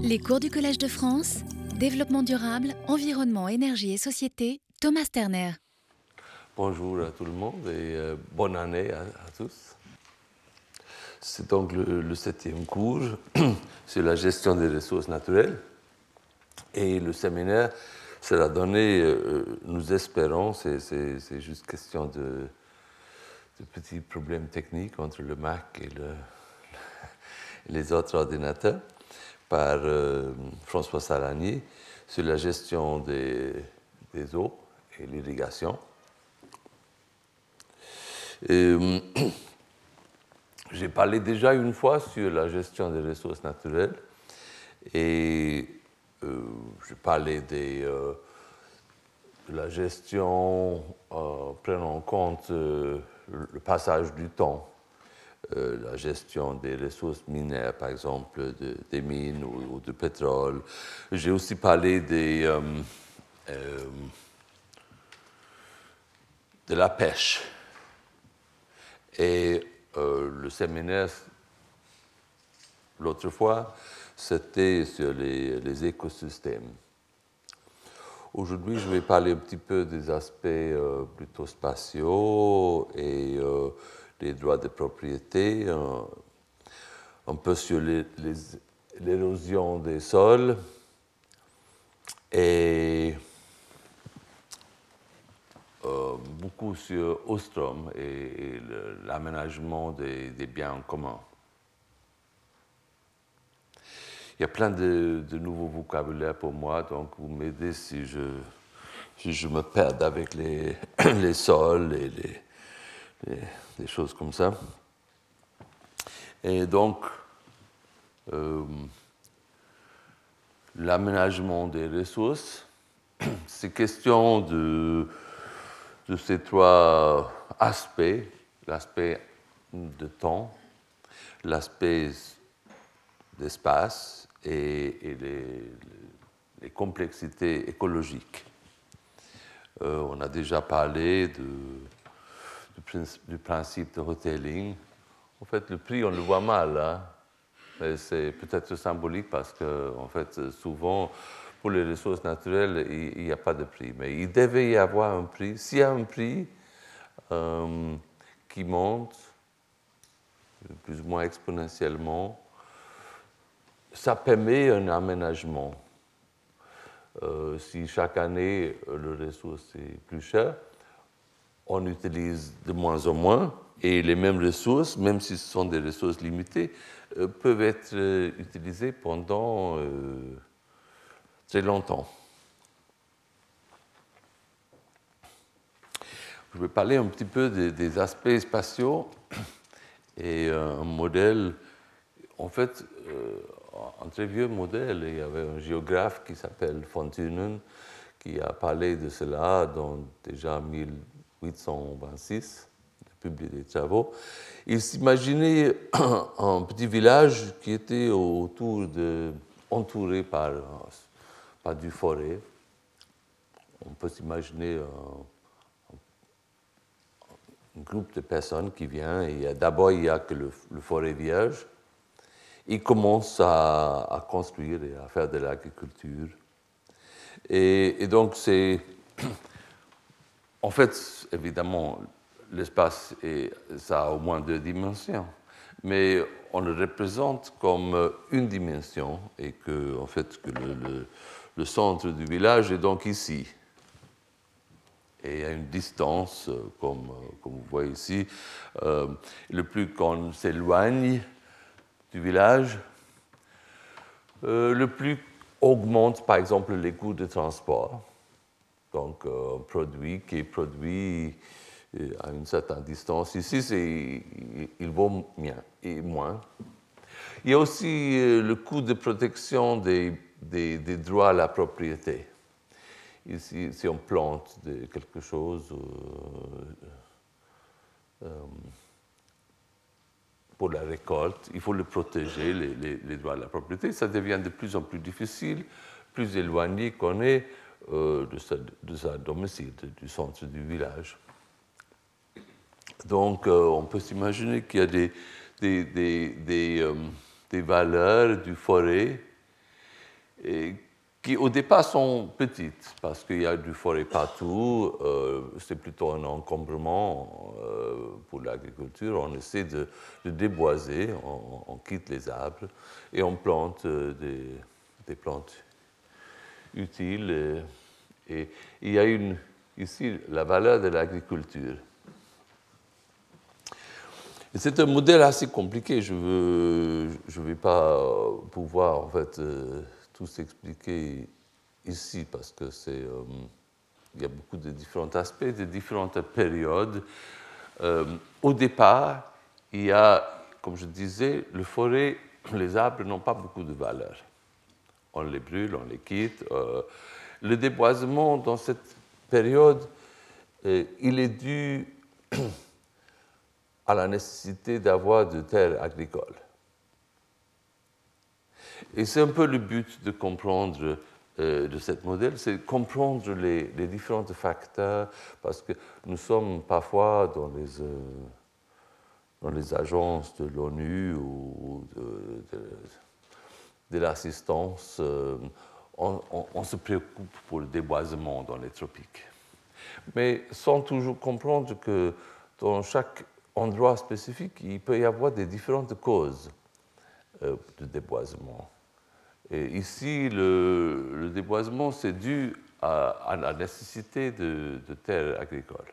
Les cours du Collège de France, Développement durable, Environnement, Énergie et Société, Thomas Terner. Bonjour à tout le monde et euh, bonne année à, tous. C'est donc le, septième cours sur la gestion des ressources naturelles. Et le séminaire sera donné, euh, nous espérons, c'est juste question de, petits problèmes techniques entre le Mac et le, les autres ordinateurs, par euh, François Salanier sur la gestion des, eaux et l'irrigation. Euh, J'ai parlé déjà une fois sur la gestion des ressources naturelles et euh, j'ai parlé des, euh, de la gestion prenant en compte le passage du temps, euh, la gestion des ressources minières, par exemple de, des mines ou, de pétrole. J'ai aussi parlé des, euh, de la pêche. Et euh, le séminaire, l'autre fois, c'était sur les, les, écosystèmes. Aujourd'hui, je vais parler un petit peu des aspects euh, plutôt spatiaux et euh, des droits de propriété, un, un peu sur l'érosion des sols et euh, beaucoup sur Ostrom et, l'aménagement des, des, biens en commun. Il y a plein de, de nouveaux vocabulaires pour moi, donc vous m'aidez si je, si je me perds avec les, les sols et les, les, choses comme ça. Et donc, euh, l'aménagement des ressources, c'est question de de ces trois aspects, l'aspect de temps, l'aspect d'espace et, les, complexités écologiques. Euh, on a déjà parlé de, du, principe de retailing. En fait, le prix, on le voit mal, hein? mais c'est peut-être symbolique parce que, en fait, souvent, pour les ressources naturelles, il n'y a pas de prix. Mais il devait y avoir un prix. S'il y a un prix euh, qui monte plus ou moins exponentiellement, ça permet un aménagement. Euh, si chaque année le ressource est plus cher, on utilise de moins en moins et les mêmes ressources, même si ce sont des ressources limitées, euh, peuvent être euh, utilisées pendant euh, très longtemps. Je vais parler un petit peu des, des aspects spatiaux et un modèle. En fait, un très vieux modèle, il y avait un géographe qui s'appelle Fontunen qui a parlé de cela dans déjà 1000 826, le publie des travaux, il s'imaginait un petit village qui était autour de, entouré par, par du forêt. On peut s'imaginer un, groupe de personnes qui vient et d'abord il n'y a que le, forêt vierge. Il commence à, construire et à faire de l'agriculture. Et donc c'est en fait, évidemment, l'espace, a au moins deux dimensions. Mais on le représente comme une dimension et que, en fait, que le, centre du village est donc ici. Et à une distance, euh, comme, euh, comme vous voyez ici, euh, le plus qu'on s'éloigne du village, euh, le plus augmente par exemple les coûts de transport. Donc euh, un produit qui est produit à une certaine distance ici, il, il vaut bien, et moins. Il y a aussi le coût de protection des des, droits à la propriété. Ici, si on plante quelque chose euh, euh, pour la récolte, il faut le protéger, les, les, droits à la propriété. Ça devient de plus en plus difficile, plus éloigné qu'on est euh, de, sa, de sa domicile, du centre du village. Donc, euh, on peut s'imaginer qu'il y a des, des, des, des, euh, des valeurs du forêt qui au départ sont petites, parce qu'il y a du forêt partout, c'est plutôt un encombrement pour l'agriculture. On essaie de, déboiser, on, quitte les arbres et on plante euh, des, plantes utiles. Et, il y a une, ici la valeur de l'agriculture. C'est un modèle assez compliqué. Je ne je vais pas pouvoir fait tout s'expliquer ici parce que c'est euh, il y a beaucoup de différents aspects, de différentes périodes. Euh, au départ, il y a, comme je disais, le forêt, les arbres n'ont pas beaucoup de valeur. On les brûle, on les quitte. Euh, le déboisement dans cette période, il est dû à la nécessité d'avoir de terres agricoles. Et c'est un peu le but de comprendre euh, de ce modèle, c'est comprendre les, différents facteurs, parce que nous sommes parfois dans les, euh, dans les agences de l'ONU ou de, l'assistance, euh, on, se préoccupe pour le déboisement dans les tropiques. Mais sans toujours comprendre que dans chaque endroit spécifique, il peut y avoir des différentes causes de déboisement. Et ici, le, déboisement, c'est dû à, la nécessité de, terres agricoles.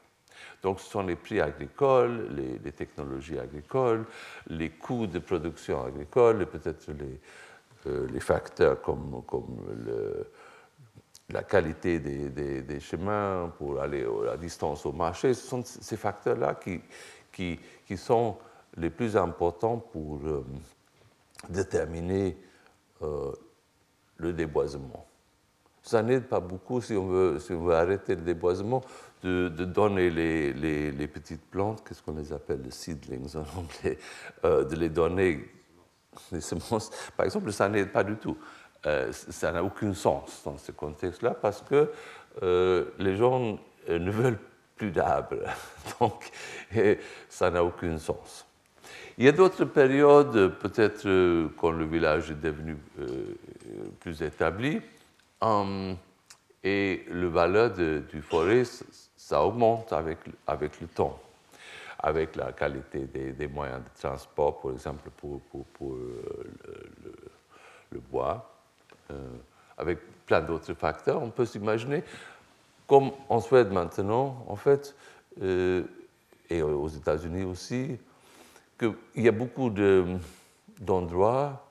Donc, ce sont les prix agricoles, les, technologies agricoles, les coûts de production agricole et peut-être les, euh, les, facteurs comme, comme la qualité des, des, chemins pour aller à la distance au marché. Ce sont ces facteurs-là qui, qui, qui, sont les plus importants pour euh, déterminer euh, le déboisement. Ça n'aide pas beaucoup, si on, veut, si on veut arrêter le déboisement, de, donner les, les, petites plantes, qu'est-ce qu'on les appelle, les seedlings en anglais, euh, de les donner Par exemple, ça n'aide pas du tout. Euh, ça n'a aucun sens dans ce contexte-là parce que euh, les gens ne veulent plus d'arbres. Donc, ça n'a aucun sens. Il y a d'autres périodes, peut-être euh, quand le village est devenu euh, plus établi, hum, et le valeur du forêt, ça augmente avec, avec le temps, avec la qualité des, moyens de transport, par exemple pour, euh, le, bois, avec plein d'autres facteurs. On peut s'imaginer, comme en Suède maintenant, en fait, et aux États-Unis aussi, qu'il y a beaucoup d'endroits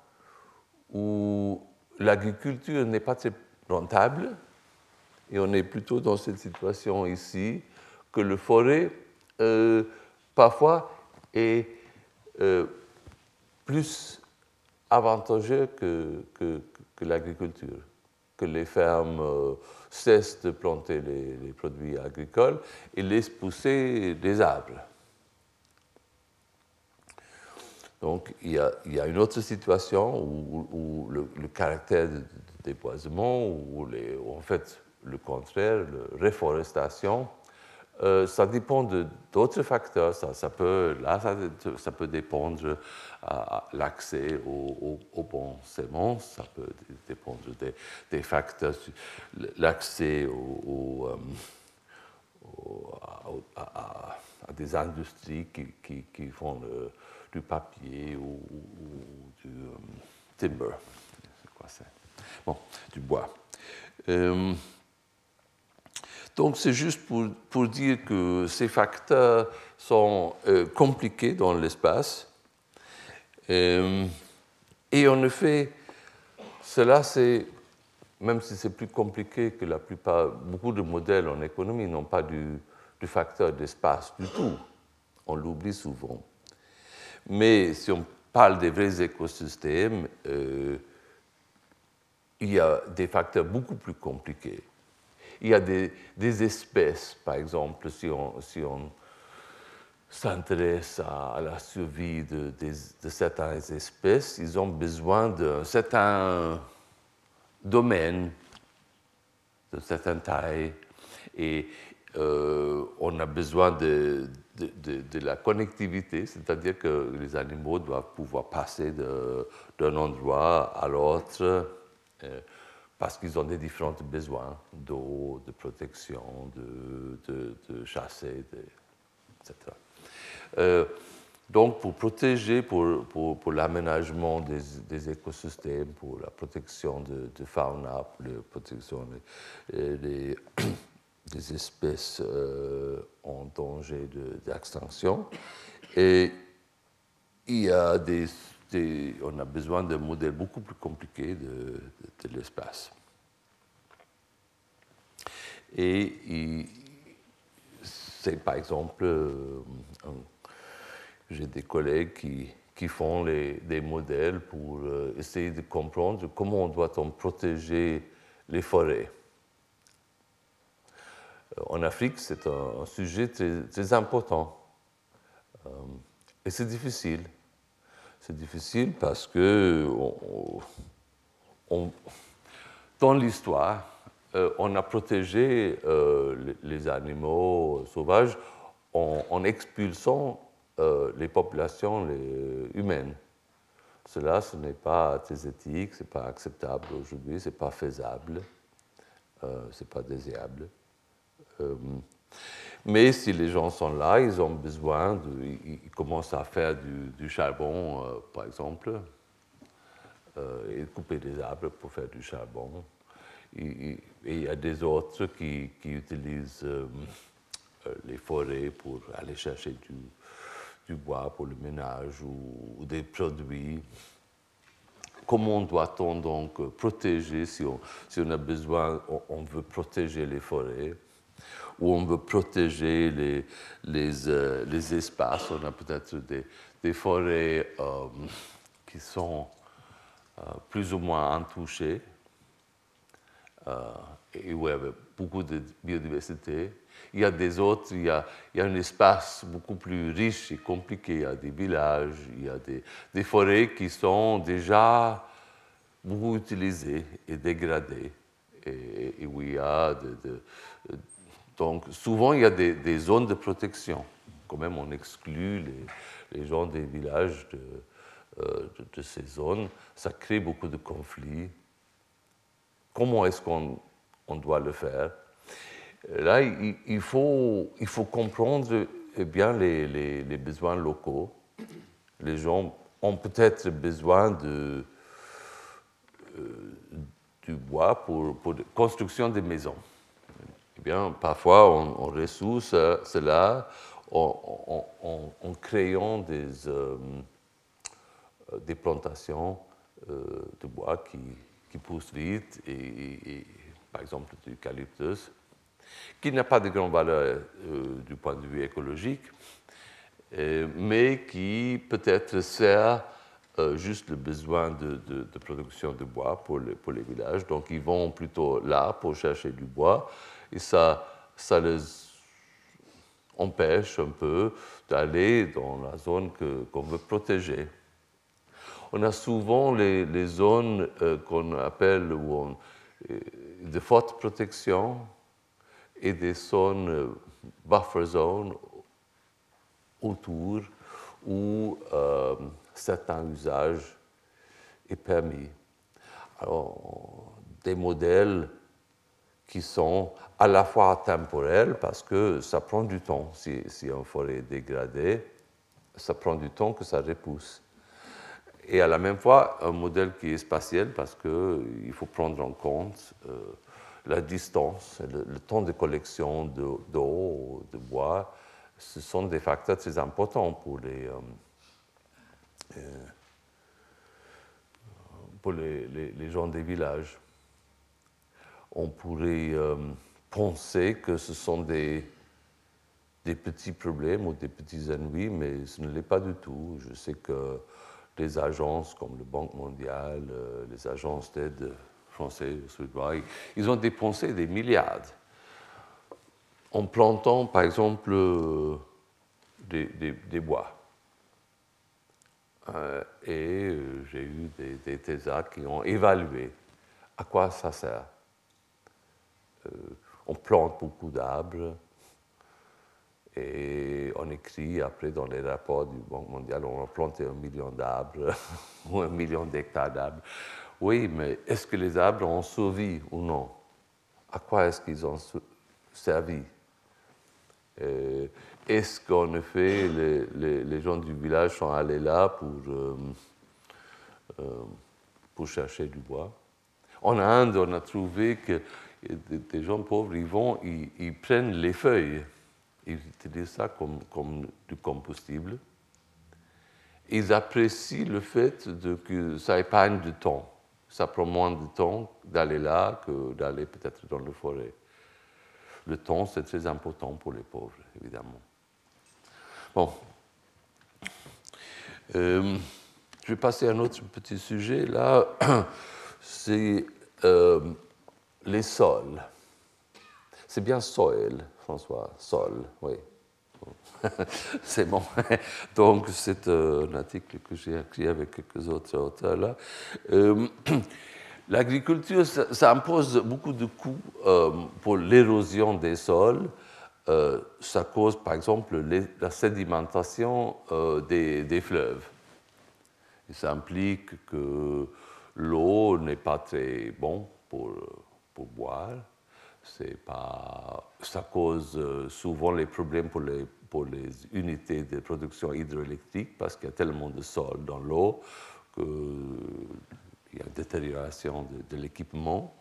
où l'agriculture n'est pas très rentable, et on est plutôt dans cette situation ici, que le forêt, euh, parfois, est euh, plus avantageux que, l'agriculture, que les fermes euh, cessent de planter les, produits agricoles et laissent pousser des arbres. Donc, il y, a, une autre situation où, le, caractère de, déboisement, ou en fait, le contraire, la réforestation, euh, ça dépend d'autres facteurs. Ça, peut, là, ça, peut dépendre de l'accès aux, bons semences, ça peut dépendre des, facteurs, l'accès euh, à, des industries qui, qui font du papier ou, du euh, timber. Quoi ça? Bon, du bois. Donc c'est juste pour, pour, dire que ces facteurs sont euh, compliqués dans l'espace. et en effet, cela c'est, même si c'est plus compliqué que la plupart, beaucoup de modèles en économie n'ont pas du, du facteur d'espace du tout. On l'oublie souvent. Mais si on parle des vrais écosystèmes, euh, il y a des facteurs beaucoup plus compliqués. Il y a des, espèces, par exemple, si on, si on s'intéresse à, la survie de, certaines espèces, ils ont besoin d'un certain domaine, de certaine taille, et euh, on a besoin de, de, la connectivité, c'est-à-dire que les animaux doivent pouvoir passer d'un endroit à l'autre. Euh, parce qu'ils ont des différents besoins d'eau, de protection, de, de, chasser, etc. Euh, donc, pour protéger, pour, l'aménagement des, écosystèmes, pour la protection de, de fauna, pour la protection des, des espèces euh, en danger d'extinction, et il y a des on a besoin d'un modèle beaucoup plus compliqué de, l'espace. Et c'est par exemple, euh, j'ai des collègues qui, qui font des modèles pour euh, essayer de comprendre comment doit-on protéger les forêts. Euh, en Afrique, c'est un, sujet très, important. et c'est difficile. C'est difficile parce que dans l'histoire, euh, on a protégé euh, les, animaux sauvages en, expulsant euh, les populations humaines. Cela, ce n'est pas très ce n'est pas acceptable aujourd'hui, ce n'est pas faisable, ce n'est pas désirable. Mais si les gens sont là, ils ont besoin, ils, commencent à faire du, charbon, euh, par exemple, euh, et couper des arbres pour faire du charbon. Et, il y a des autres qui, utilisent euh, les forêts pour aller chercher du, bois pour le ménage ou, des produits. Comment doit-on donc protéger, si on a besoin, on veut protéger les forêts? Où on veut protéger les, les, euh, les espaces. On a peut-être des, des, forêts euh, qui sont euh, plus ou moins intouchées et où il y avait beaucoup de biodiversité. Il y a des autres, il y a, il y a un espace beaucoup plus riche et compliqué. Il y a des villages, il y a des, des forêts qui sont déjà beaucoup utilisées et dégradées et, où il y a de, donc souvent, il y a des, zones de protection. Quand même, on exclut les, gens des villages euh, de, ces zones. Ça crée beaucoup de conflits. Comment est-ce qu'on doit le faire? Là, il, faut, comprendre eh bien les, besoins locaux. Les gens ont peut-être besoin de, euh, du bois pour, pour la construction des maisons. Parfois, on, on résout cela en, créant des, euh, des plantations euh, de bois qui, qui, poussent vite, et, par exemple l'eucalyptus, qui n'a pas de grande valeur euh, du point de vue écologique, mais qui peut-être sert juste le besoin de, de, production de bois pour, pour les villages. Donc, ils vont plutôt là pour chercher du bois et ça, ça les empêche un peu d'aller dans la zone qu'on veut protéger. On a souvent les, zones euh, qu'on appelle où euh, de forte protection et des zones euh, buffer zones autour où certains usages est permis. Alors, des modèles qui sont à la fois temporelles parce que ça prend du temps. Si, si une forêt est dégradée, ça prend du temps que ça repousse. Et à la même fois, un modèle qui est spatial parce qu'il faut prendre en compte euh, la distance, le, temps de collection d'eau, de, de, bois. Ce sont des facteurs très importants pour les, euh, euh, pour les, les, gens des villages on pourrait euh, penser que ce sont des, des petits problèmes ou des petits ennuis, mais ce ne l'est pas du tout. Je sais que les agences comme le Banque mondiale, euh, les agences d'aide françaises, ils ont dépensé des milliards en plantant, par exemple, euh, des, des, bois. et j'ai eu des, des qui ont évalué à quoi ça sert euh, on plante beaucoup d'arbres et on écrit après dans les rapports du Banque mondiale, on a planté un million d'arbres ou un million d'hectares d'arbres. Oui, mais est-ce que les arbres ont survécu ou non? À quoi est-ce qu'ils ont servi? Euh, Est-ce qu'en effet, les, gens du village sont allés là pour, euh, euh, pour chercher du bois? En Inde, on a trouvé que des gens pauvres, ils vont, ils, prennent les feuilles, ils utilisent ça comme, comme du combustible. Ils apprécient le fait de, que ça épargne du temps. Ça prend moins de temps d'aller là que d'aller peut-être dans la forêt. Le temps, c'est très important pour les pauvres, évidemment. Bon. Euh, je vais passer à un autre petit sujet. Là, c'est euh, les sols. C'est bien soil, François, sol, oui. c'est bon. Donc, c'est euh, un article que j'ai écrit avec quelques autres auteurs là. Euh, l'agriculture, ça, impose beaucoup de coûts euh, pour l'érosion des sols. ça cause, par exemple, la sédimentation des, des, fleuves. Et ça implique que l'eau n'est pas très bon pour, boire. Pas, ça cause souvent les problèmes pour les pour les unités de production hydroélectrique parce qu'il y a tellement de sol dans l'eau qu'il y a une détérioration de, l'équipement.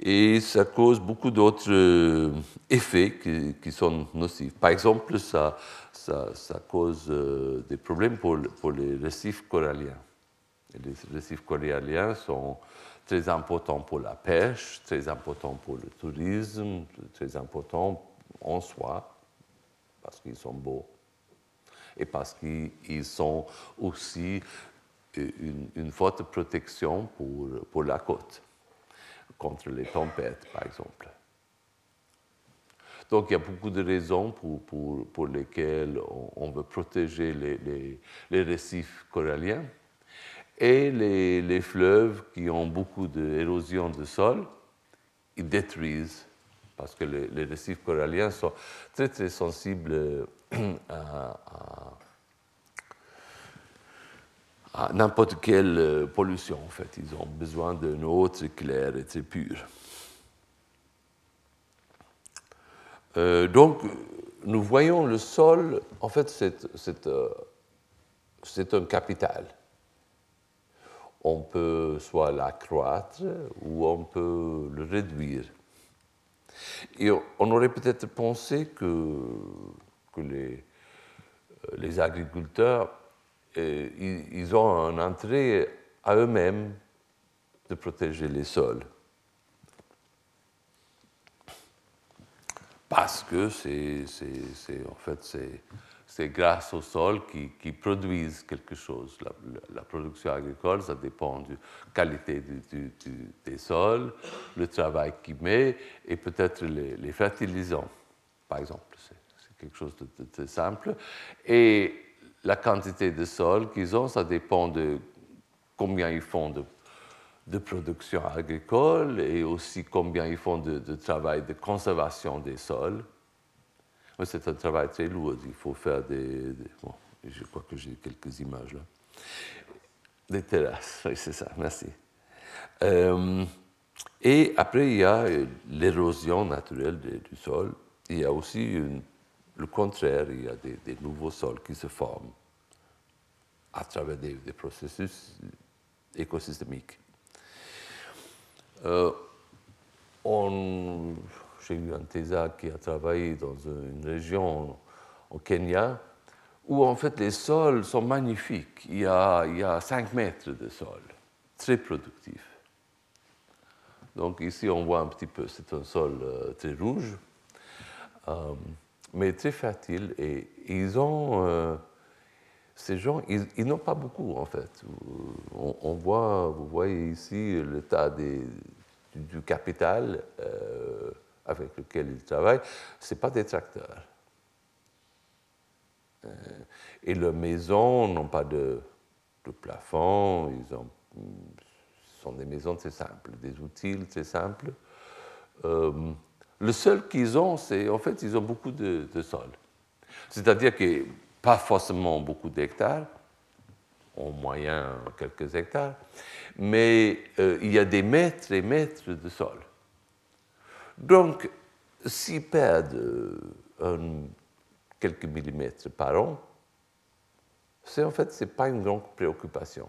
Et ça cause beaucoup d'autres euh, effets qui, sont nocifs. Par exemple, ça, ça, ça cause euh, des problèmes pour, les récifs coralliens. les récifs coralliens sont très importants pour la pêche, très importants pour le tourisme, très importants en soi parce qu'ils sont beaux et parce qu'ils sont aussi une, forte protection pour, pour la côte, contre les tempêtes, par exemple. Donc il y a beaucoup de raisons pour, pour, pour lesquelles on, veut protéger les, les, récifs coralliens et les, les, fleuves qui ont beaucoup d'érosion de sol, ils détruisent parce que les, récifs coralliens sont très très sensibles euh, à, n'importe quelle euh, pollution. En fait, ils ont besoin d'une eau très claire et très pure. Euh, donc, nous voyons le sol, en fait, c'est un capital. On peut soit l'accroître ou on peut le réduire. Et on aurait peut-être pensé que, que les, euh, les agriculteurs, euh, ils, ont un intérêt à eux-mêmes de protéger les sols. Parce que c'est, en fait, c'est, c'est grâce au sol qui, produisent quelque chose. La, production agricole, ça dépend de la qualité des sols, le travail qu'ils met et peut-être les, fertilisants, par exemple. C'est quelque chose de, très simple. Et la quantité de sol qu'ils ont, ça dépend de combien ils font de, de production agricole et aussi combien ils font de, de travail de conservation des sols c'est un travail très lourd. Il faut faire des. bon, je crois que j'ai quelques images là. Des terrasses, oui, c'est ça, merci. Euh, et après, il y a l'érosion naturelle du sol. Il y a aussi le contraire, il y a des, nouveaux sols qui se forment à travers des, processus écosystémiques. Euh, on, j'ai eu un thésard qui a travaillé dans une région au Kenya où en fait les sols sont magnifiques. Il y a, il y a 5 mètres de sol, très productif. Donc ici on voit un petit peu, c'est un sol euh, très rouge, euh, mais très fertile. Et ils ont, euh, ces gens, ils, n'ont pas beaucoup en fait. On, voit, vous voyez ici le tas des, du, capital avec lequel ils travaillent, ce pas des tracteurs. Euh, et leurs maisons n'ont pas de, plafond, ils ont, sont des maisons très simples, des outils très simples. Euh, le seul qu'ils ont, c'est en fait, ils ont beaucoup de, de sol. C'est-à-dire que pas forcément beaucoup d'hectares. en moyen quelques hectares, mais euh, il y a des mètres et mètres de sol. Donc, s'ils perdent quelques millimètres par an, c'est en fait, ce n'est pas une grande préoccupation.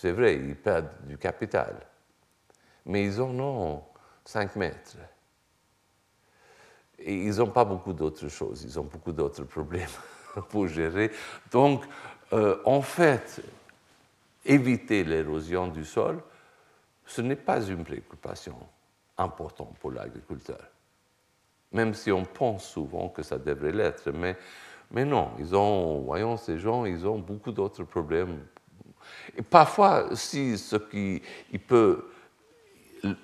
C'est vrai, ils perdent du capital, mais ils en ont 5 mètres. Et ils n'ont pas beaucoup d'autres choses, ils ont beaucoup d'autres problèmes pour gérer. Donc, euh, en fait, éviter l'érosion du sol, ce n'est pas une préoccupation importante pour l'agriculteur. Même si on pense souvent que ça devrait l'être, mais, mais non, ils ont, voyons, ces gens, ils ont beaucoup d'autres problèmes. Et parfois, si ce qui il peut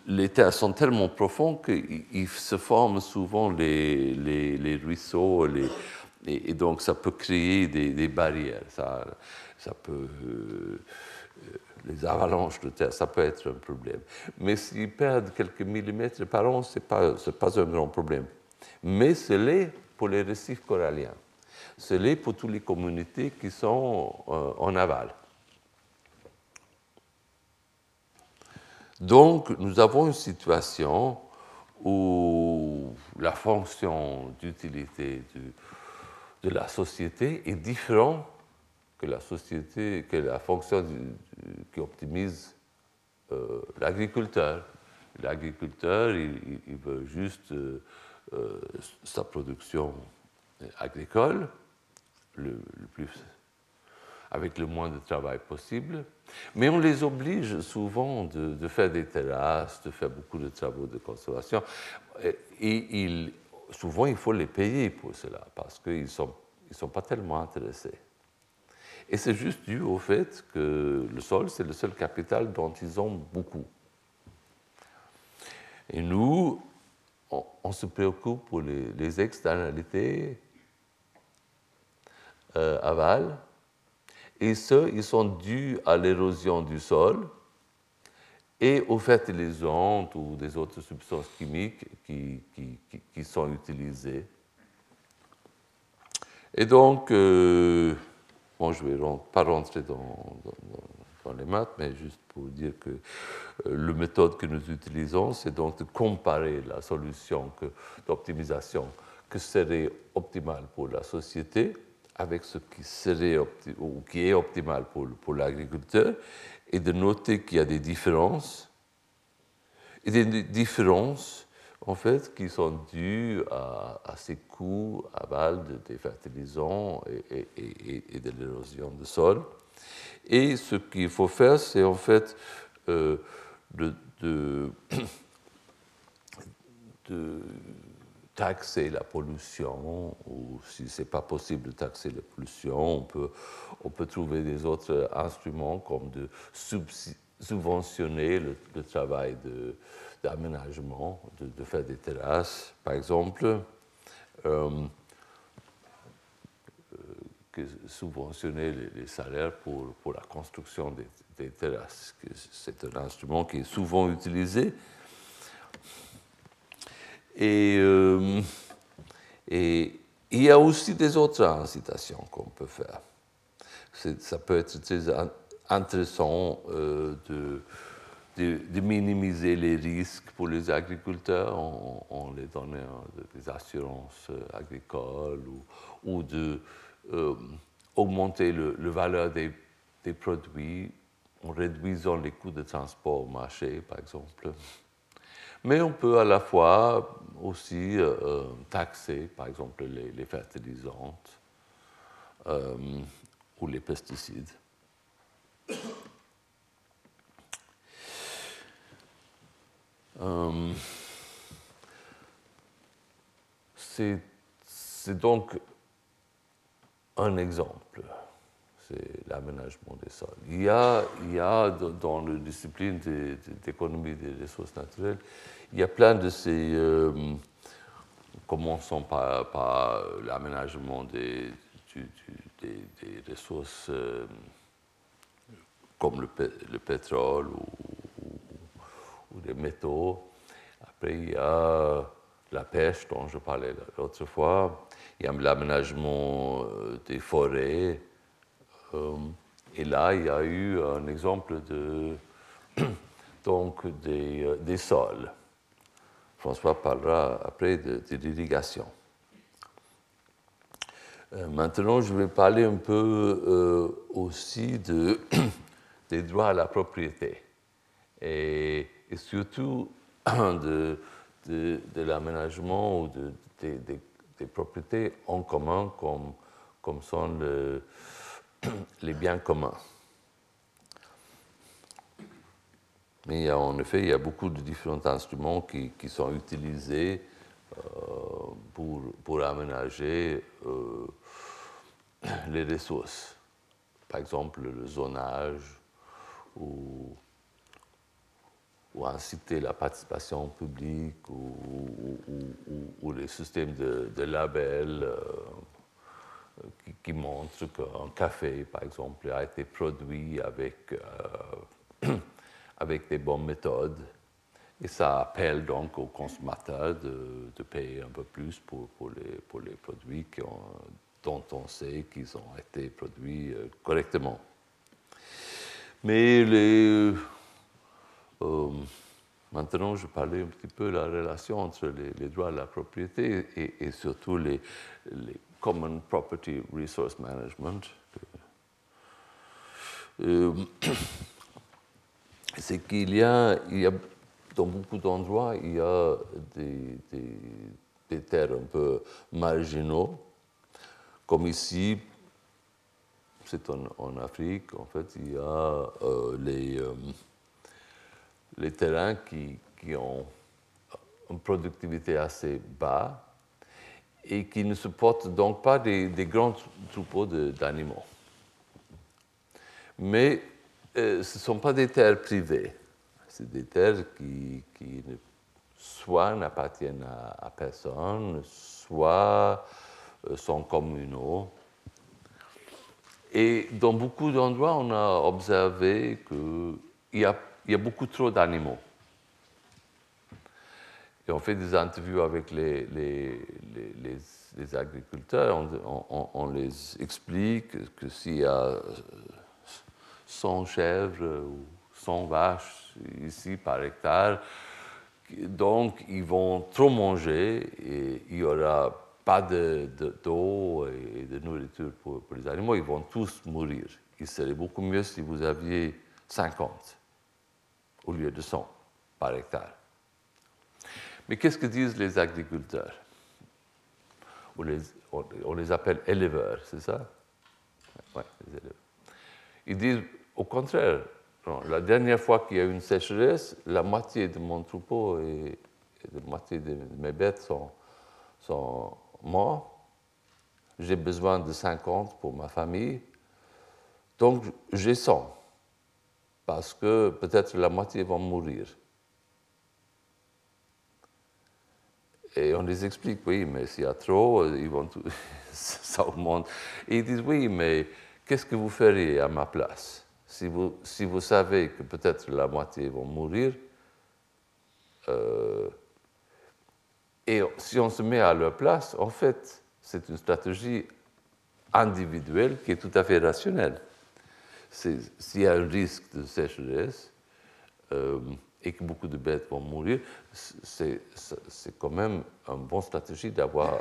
les terres sont tellement profondes qu'il se forment souvent les, les, ruisseaux, et, donc ça peut créer des, barrières. Ça, ça peut, euh, les avalanches de terre, ça peut être un problème. Mais s'ils perdent quelques millimètres par an, ce n'est pas, pas un grand problème. Mais c'est l'est pour les récifs coralliens. C'est l'est pour toutes les communautés qui sont euh, en aval. Donc, nous avons une situation où la fonction d'utilité de la société est différente que la société, que la fonction qui optimise euh, l'agriculteur. L'agriculteur, il, veut juste euh, euh, sa production agricole le, plus avec le moins de travail possible. Mais on les oblige souvent de, faire des terrasses, de faire beaucoup de travaux de conservation. Et, souvent, il faut les payer pour cela, parce qu'ils ne sont, ils sont pas tellement intéressés. Et c'est juste dû au fait que le sol, c'est le seul capital dont ils ont beaucoup. Et nous, on, se préoccupe pour les, externalités euh, aval, et ceux, ils sont dus à l'érosion du sol et aux fertilisantes ou des autres substances chimiques qui, qui, sont utilisées. Et donc, euh, bon, je ne vais pas rentrer dans, les maths, mais juste pour dire que euh, la méthode que nous utilisons, c'est donc de comparer la solution d'optimisation que serait optimale pour la société avec ce qui, serait ou qui est optimal pour, pour l'agriculteur et de noter qu'il y a des différences, et des différences en fait qui sont dues à, ces coûts aval des fertilisants et, et, de l'érosion du sol. Et ce qu'il faut faire, c'est en fait euh, de, de, de taxer la pollution, ou si ce n'est pas possible de taxer la pollution, on peut, on peut trouver des autres instruments comme de subventionner le, travail d'aménagement, de, faire des terrasses, par exemple. Euh, euh, subventionner les, salaires pour, pour, la construction des, terrasses. C'est un instrument qui est souvent utilisé et, euh, et, il y a aussi des autres incitations qu'on peut faire. Ça peut être très intéressant de, de, minimiser les risques pour les agriculteurs en, les donnant des assurances agricoles ou, ou de euh, augmenter le, la valeur des, des produits en réduisant les coûts de transport au marché, par exemple. Mais on peut à la fois aussi euh, euh, taxer, par exemple, les, fertilisantes euh, ou les pesticides. C'est donc un exemple c'est l'aménagement des sols. Il y a, il y a dans la discipline d'économie des ressources naturelles, il y a plein de ces... Euh, commençons par, par l'aménagement des, des, ressources euh, comme le, le pétrole ou, des métaux. Après, il y a la pêche dont je parlais l'autre fois. Il y a l'aménagement euh, des forêts et là, il y a eu un exemple de, donc des, des sols. François parlera après de, de l'irrigation. Euh, maintenant, je vais parler un peu euh, aussi de, des droits à la propriété et, surtout de, de, l'aménagement ou de, des propriétés en commun comme, comme sont les biens communs. Mais en effet, il y a beaucoup de différents instruments qui, qui sont utilisés euh, pour, pour, aménager euh, les ressources. Par exemple, le zonage ou, ou inciter la participation publique ou, les systèmes de, de labels euh, qui, montrent qu'un café, par exemple, a été produit avec, avec des bonnes méthodes et ça appelle donc aux consommateurs de, de payer un peu plus pour, pour les, produits dont on sait qu'ils ont été produits euh, correctement. Mais les, euh, maintenant, je parlais un petit peu de la relation entre les, droits de la propriété et, surtout les, Common Property Resource Management. Euh, c'est qu'il y y a dans beaucoup d'endroits, il y a des, des, terres un peu marginaux, comme ici, c'est en, Afrique, en fait, il y a euh, les, les terrains qui, qui, ont une productivité assez basse et qui ne supportent donc pas des, des grands troupeaux d'animaux. Mais euh, ce ne sont pas des terres privées c'est des terres qui, qui soit n'appartiennent à, personne, soit euh, sont communaux. Et dans beaucoup d'endroits, on a observé qu'il y a, il y a beaucoup trop d'animaux. Et on fait des interviews avec les, agriculteurs, on, les explique que s'il y a 100 chèvres ou 100 vaches ici par hectare. Donc, ils vont trop manger et il n'y aura pas d'eau de, et de nourriture pour, les animaux. Ils vont tous mourir. Il serait beaucoup mieux si vous aviez 50 au lieu de 100 par hectare. Mais qu'est-ce que disent les agriculteurs? On les, appelle éleveurs, c'est ça? Oui, les éleveurs. Ils disent au contraire, la dernière fois qu'il y a eu une sécheresse, la moitié de mon troupeau et, la moitié de mes bêtes sont, sont morts. J'ai besoin de 50 pour ma famille. Donc, j'ai 100. Parce que peut-être la moitié vont mourir. Et on les explique, oui, mais s'il y a trop, ils vont tout... ça augmente. Et ils disent, oui, mais qu'est-ce que vous feriez à ma place? Si vous, si vous savez que peut-être la moitié vont mourir, euh, et si on se met à leur place, en fait, c'est une stratégie individuelle qui est tout à fait rationnelle. S'il y a un risque de sécheresse euh, et que beaucoup de bêtes vont mourir, c'est quand même une bonne stratégie d'avoir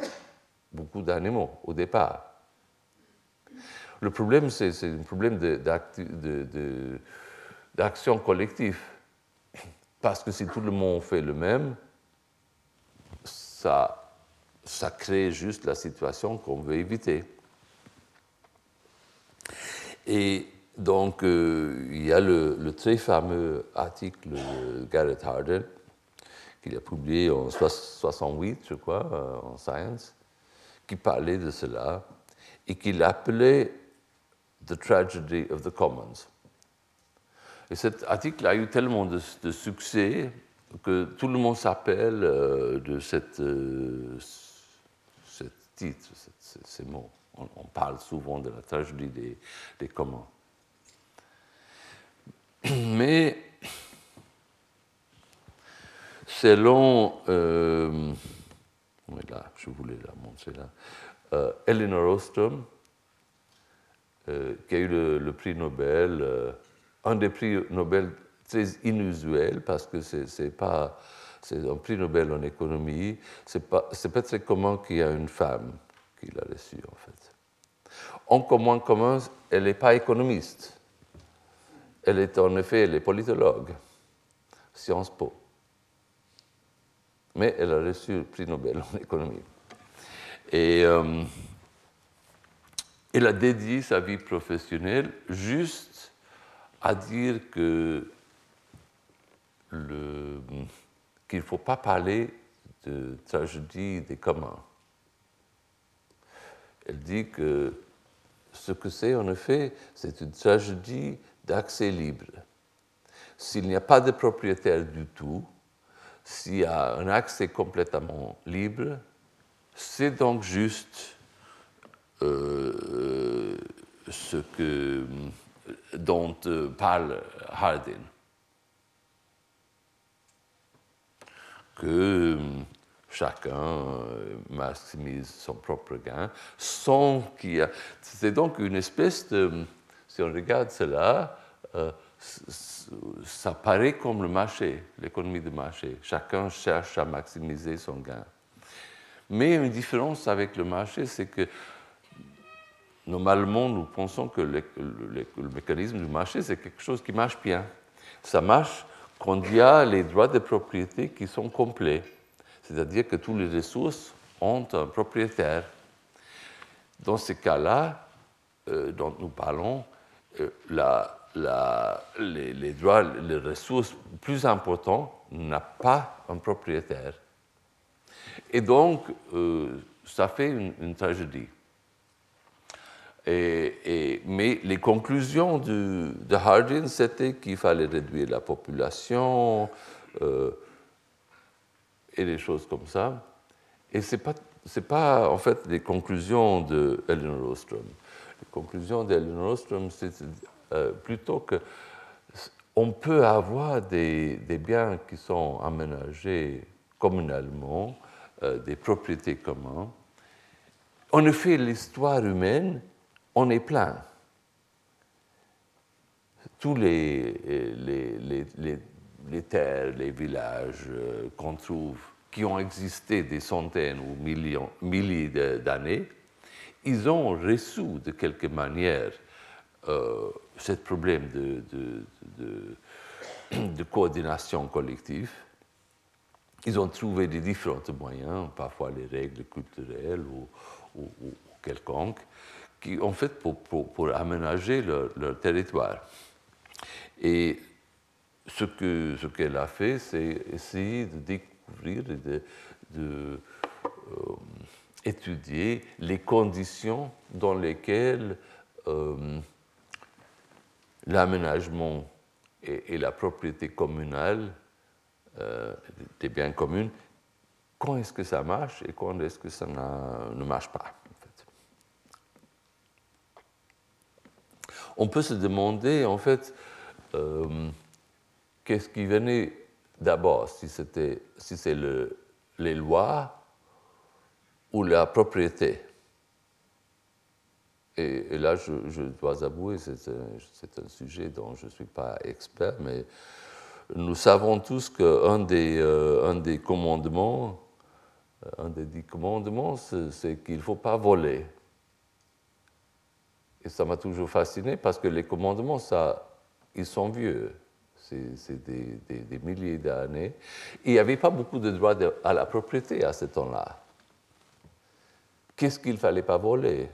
beaucoup d'animaux au départ. Le problème, c'est un problème d'action collective. Parce que si tout le monde fait le même, ça, ça crée juste la situation qu'on veut éviter. Et donc, euh, il y a le, très fameux article de Garrett Hardin, qu'il a publié en 68, je crois, euh, en Science, qui parlait de cela et qu'il appelait The Tragedy of the Commons. Et cet article a eu tellement de, succès que tout le monde s'appelle euh, de cette, ce titre, ces mots. On, parle souvent de la tragédie des, des. Mais selon, euh, là, je voulais la montrer là, Eleanor Ostrom, qui a eu le, prix Nobel, un des prix Nobel très inusuels parce que c'est pas c'est un prix Nobel en économie. C'est pas pas très commun qu'il y ait une femme qui l'a reçu en fait. En commun commun, elle n'est pas économiste. Elle est en effet elle est politologue, Sciences Po. Mais elle a reçu le prix Nobel en économie. Et euh, elle a dédié sa vie professionnelle juste à dire que qu'il ne faut pas parler de tragédie des communs. Elle dit que ce que c'est en effet, c'est une tragédie d'accès libre. S'il n'y a pas de propriétaire du tout, s'il y a un accès complètement libre, c'est donc juste euh, ce dont euh, parle Hardin. Chacun maximise son propre gain sans qu'il. C'est donc une espèce de... Si on regarde cela, ça paraît comme le marché, l'économie de marché. Chacun cherche à maximiser son gain. Mais une différence avec le marché, c'est que normalement, nous pensons que le, mécanisme du marché, c'est quelque chose qui marche bien. Ça marche quand il y a les droits de propriété qui sont complets. C'est-à-dire que toutes les ressources ont un propriétaire. Dans ces cas-là, euh, dont nous parlons, euh, la, les, droits, les ressources plus importantes n'ont pas un propriétaire. Et donc, euh, ça fait une, tragédie. Mais les conclusions de, Hardin, c'était qu'il fallait réduire la population et des choses comme ça. Et ce n'est pas, pas, en fait, les conclusions de Eleanor Ostrom. Les conclusions d'Eleanor Ostrom, c'est euh, plutôt que on peut avoir des, biens qui sont aménagés communalement, euh, des propriétés communes. En effet, l'histoire humaine, on est plein. Tous les, les, les, les terres, les villages euh, qu'on trouve, qui ont existé des centaines ou millions, milliers d'années, ils ont reçu de quelque manière euh, ce problème de, de, coordination collective. Ils ont trouvé des différents moyens, parfois les règles culturelles ou, ou, quelconques, qui ont fait pour, pour, aménager leur, territoire. Et ce qu'elle a fait, c'est essayer de découvrir et de, euh, étudier les conditions dans lesquelles euh, l'aménagement et, la propriété communale euh, des biens communs, quand est-ce que ça marche et quand est-ce que ça ne marche pas. On peut se demander, en fait, qu'est-ce qui venait d'abord, si c'est si le, les lois ou la propriété? Et, là, je, dois avouer, c'est un, sujet dont je ne suis pas expert, mais nous savons tous qu'un des, euh, un des commandements, euh, un des dix commandements, c'est qu'il ne faut pas voler. Et ça m'a toujours fasciné parce que les commandements, ça, ils sont vieux. C'est des, milliers d'années. Il n'y avait pas beaucoup de droits à la propriété à ce temps-là. Qu'est-ce qu'il ne fallait pas voler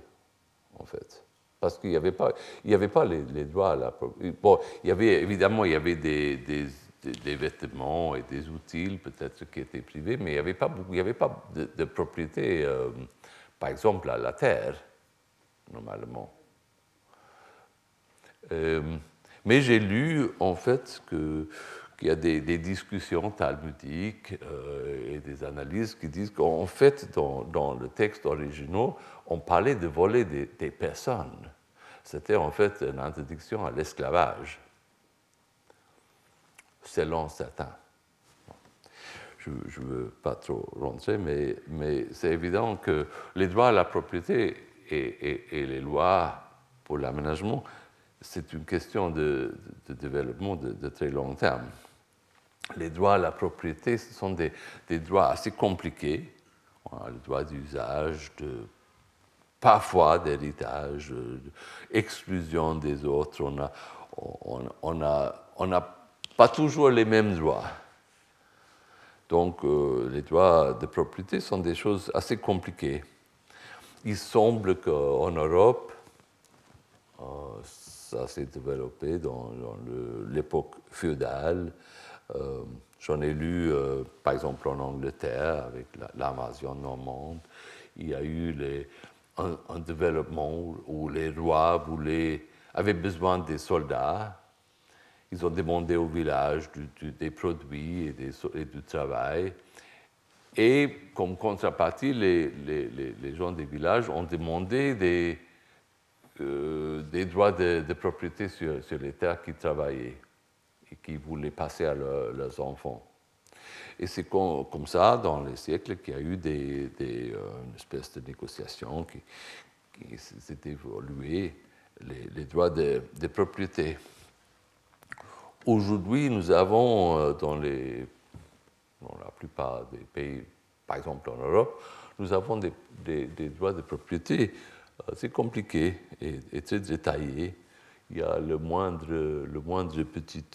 en fait? Parce qu'il n'y avait pas, il y avait pas les, droits à la Bon, il y avait, évidemment, il y avait des, des, vêtements et des outils peut-être qui étaient privés, mais il n'y avait pas, il y avait pas de, propriété, euh, par exemple, à la terre, normalement. Euh, mais j'ai lu, en fait, que il y a des, discussions talmudiques euh, et des analyses qui disent qu'en fait, dans, le texte original, on parlait de voler des, personnes. C'était en fait une interdiction à l'esclavage, selon certains. Je ne veux pas trop rentrer, mais, c'est évident que les droits à la propriété et les lois pour l'aménagement, c'est une question de, développement de, très long terme. Les droits à la propriété, sont des, droits assez compliqués. Le droit d'usage, parfois d'héritage, d'exclusion des autres. On n'a a pas toujours les mêmes droits. Donc euh, les droits de propriété sont des choses assez compliquées. Il semble qu'en Europe, euh, ça s'est développé dans, l'époque féodale. Euh, j'en ai lu, par exemple, en Angleterre, avec l'invasion normande. Il y a eu un, développement où, les rois voulaient, avaient besoin des soldats. Ils ont demandé au village des produits et, du travail. Et comme contrepartie, les, gens des villages ont demandé des, des droits de, propriété sur, les terres qu'ils travaillaient et qu'ils voulaient passer à leurs enfants. Et c'est comme, ça, dans les siècles, qu'il y a eu euh, une espèce de négociation qui, qui s'est évoluée, les, droits de, propriété. Aujourd'hui, nous avons euh, dans, la plupart des pays, par exemple en Europe, nous avons des, droits de propriété assez compliqués et, très détaillés. Il y a le moindre, le moindre petit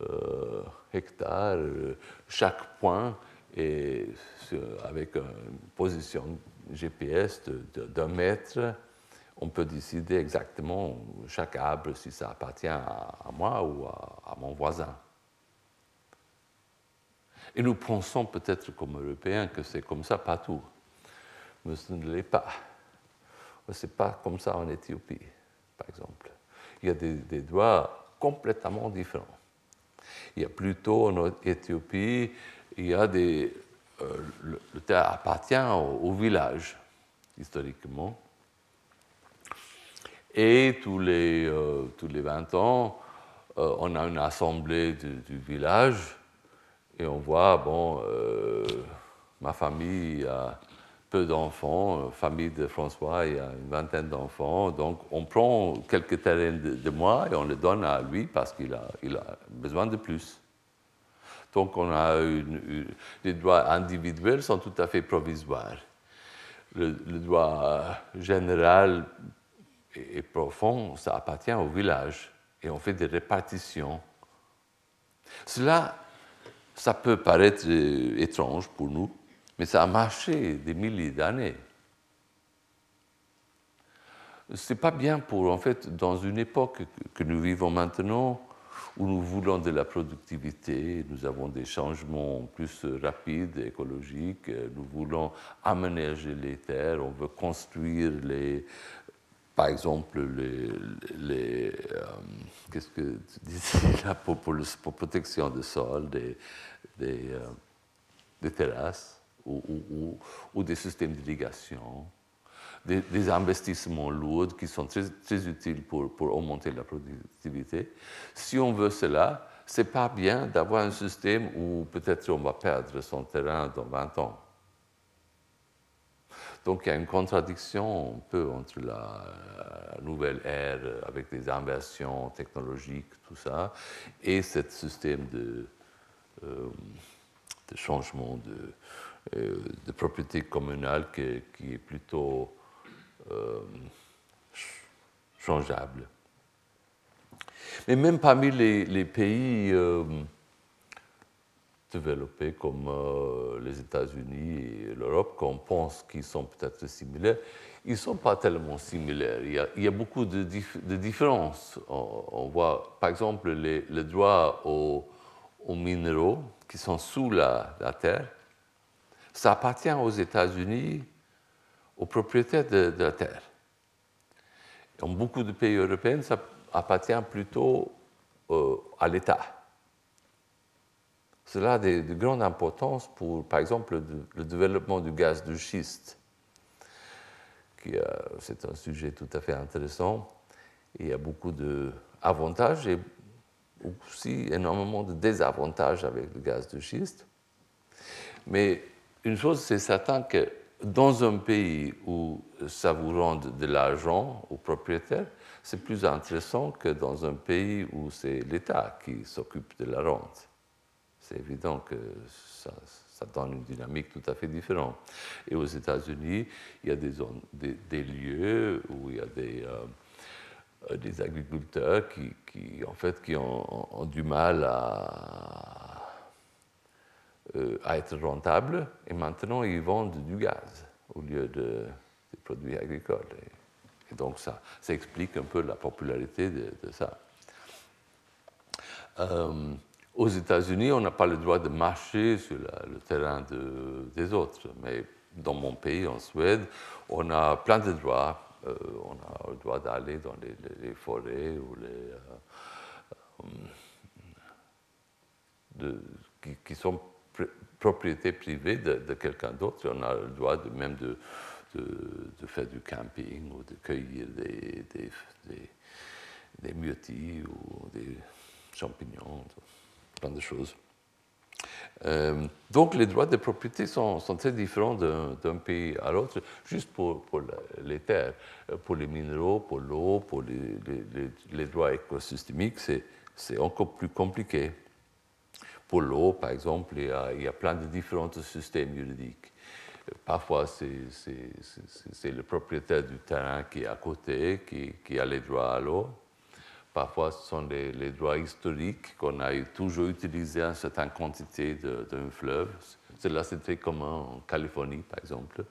euh, hectare, euh, chaque point est avec une position GPS d'un mètre. On peut décider exactement chaque arbre si ça appartient à, moi ou à, mon voisin. Et nous pensons peut-être comme Européens que c'est comme ça partout, mais ce ne l'est pas. Ce n'est pas comme ça en Éthiopie, par exemple. Il y a des droits complètement différents. Il y a plutôt en Éthiopie, il y a des, euh, le, terre appartient au, village, historiquement. Et tous les, euh, tous les 20 ans, euh, on a une assemblée du, village et on voit, bon, ma famille a peu d'enfants, famille de François, il y a une vingtaine d'enfants, donc on prend quelques terrains de, moi et on les donne à lui parce qu'il a, besoin de plus. Donc on a les droits individuels sont tout à fait provisoires. Le, droit général et, profond, ça appartient au village et on fait des répartitions. Cela, ça peut paraître euh, étrange pour nous, mais ça a marché des milliers d'années. C'est pas bien pour, en fait, dans une époque que nous vivons maintenant, où nous voulons de la productivité, nous avons des changements plus rapides, écologiques, nous voulons aménager les terres, on veut construire les, par exemple, les, euh, qu'est-ce que tu disais là pour, pour, protection du sol, des, des, euh, des terrasses ou, ou, ou des systèmes d'irrigation des, investissements lourds qui sont très, utiles pour, augmenter la productivité. Si on veut cela, ce n'est pas bien d'avoir un système où peut-être on va perdre son terrain dans 20 ans. Donc il y a une contradiction un peu entre la, nouvelle ère avec des inversions technologiques, tout ça, et ce système de, euh, de changement de, de propriété communale qui, est plutôt euh, changeable. Mais même parmi les, pays euh, développés comme euh, les États-Unis et l'Europe, qu'on pense qu'ils sont peut-être similaires, ils ne sont pas tellement similaires. Il y a, beaucoup de, différences. On, voit, par exemple, les, le droit aux, minéraux qui sont sous la terre. Ça appartient aux États-Unis aux propriétaires de, la terre. Dans beaucoup de pays européens, ça appartient plutôt euh, à l'État. Cela a de, grande importance pour, par exemple, le, développement du gaz de schiste. Euh, c'est un sujet tout à fait intéressant. il y a beaucoup d'avantages et aussi énormément de désavantages avec le gaz de schiste. Mais une chose, c'est certain que dans un pays où ça vous rend de l'argent aux propriétaires, c'est plus intéressant que dans un pays où c'est l'État qui s'occupe de la rente. C'est évident que ça, donne une dynamique tout à fait différente. Et aux États-Unis, il y a des, lieux où il y a des, euh, agriculteurs qui, en fait, qui ont, du mal à, à être rentables et maintenant ils vendent du gaz au lieu de, des produits agricoles. Et, donc ça, ça, explique un peu la popularité de, ça. Euh, aux États-Unis, on n'a pas le droit de marcher sur le terrain de, des autres, mais dans mon pays, en Suède, on a plein de droits. Euh, on a le droit d'aller dans les, forêts ou les, qui, sont propriété privée de, quelqu'un d'autre. On a le droit même de, de, faire du camping ou de cueillir des, des, des, myrtilles ou des champignons, plein de choses. Euh, donc les droits de propriété sont, sont très différents d'un pays à l'autre, juste pour, pour, les terres. Euh, pour les minéraux, pour l'eau, pour les, les, les, droits écosystémiques, c'est encore plus compliqué. L'eau, par exemple, il y, a, plein de différents systèmes juridiques. Parfois, c'est le propriétaire du terrain qui est à côté, qui, a les droits à l'eau. Parfois, ce sont les, droits historiques qu'on a toujours utilisés à une certaine quantité d'un fleuve. Cela, c'est très commun en Californie, par exemple.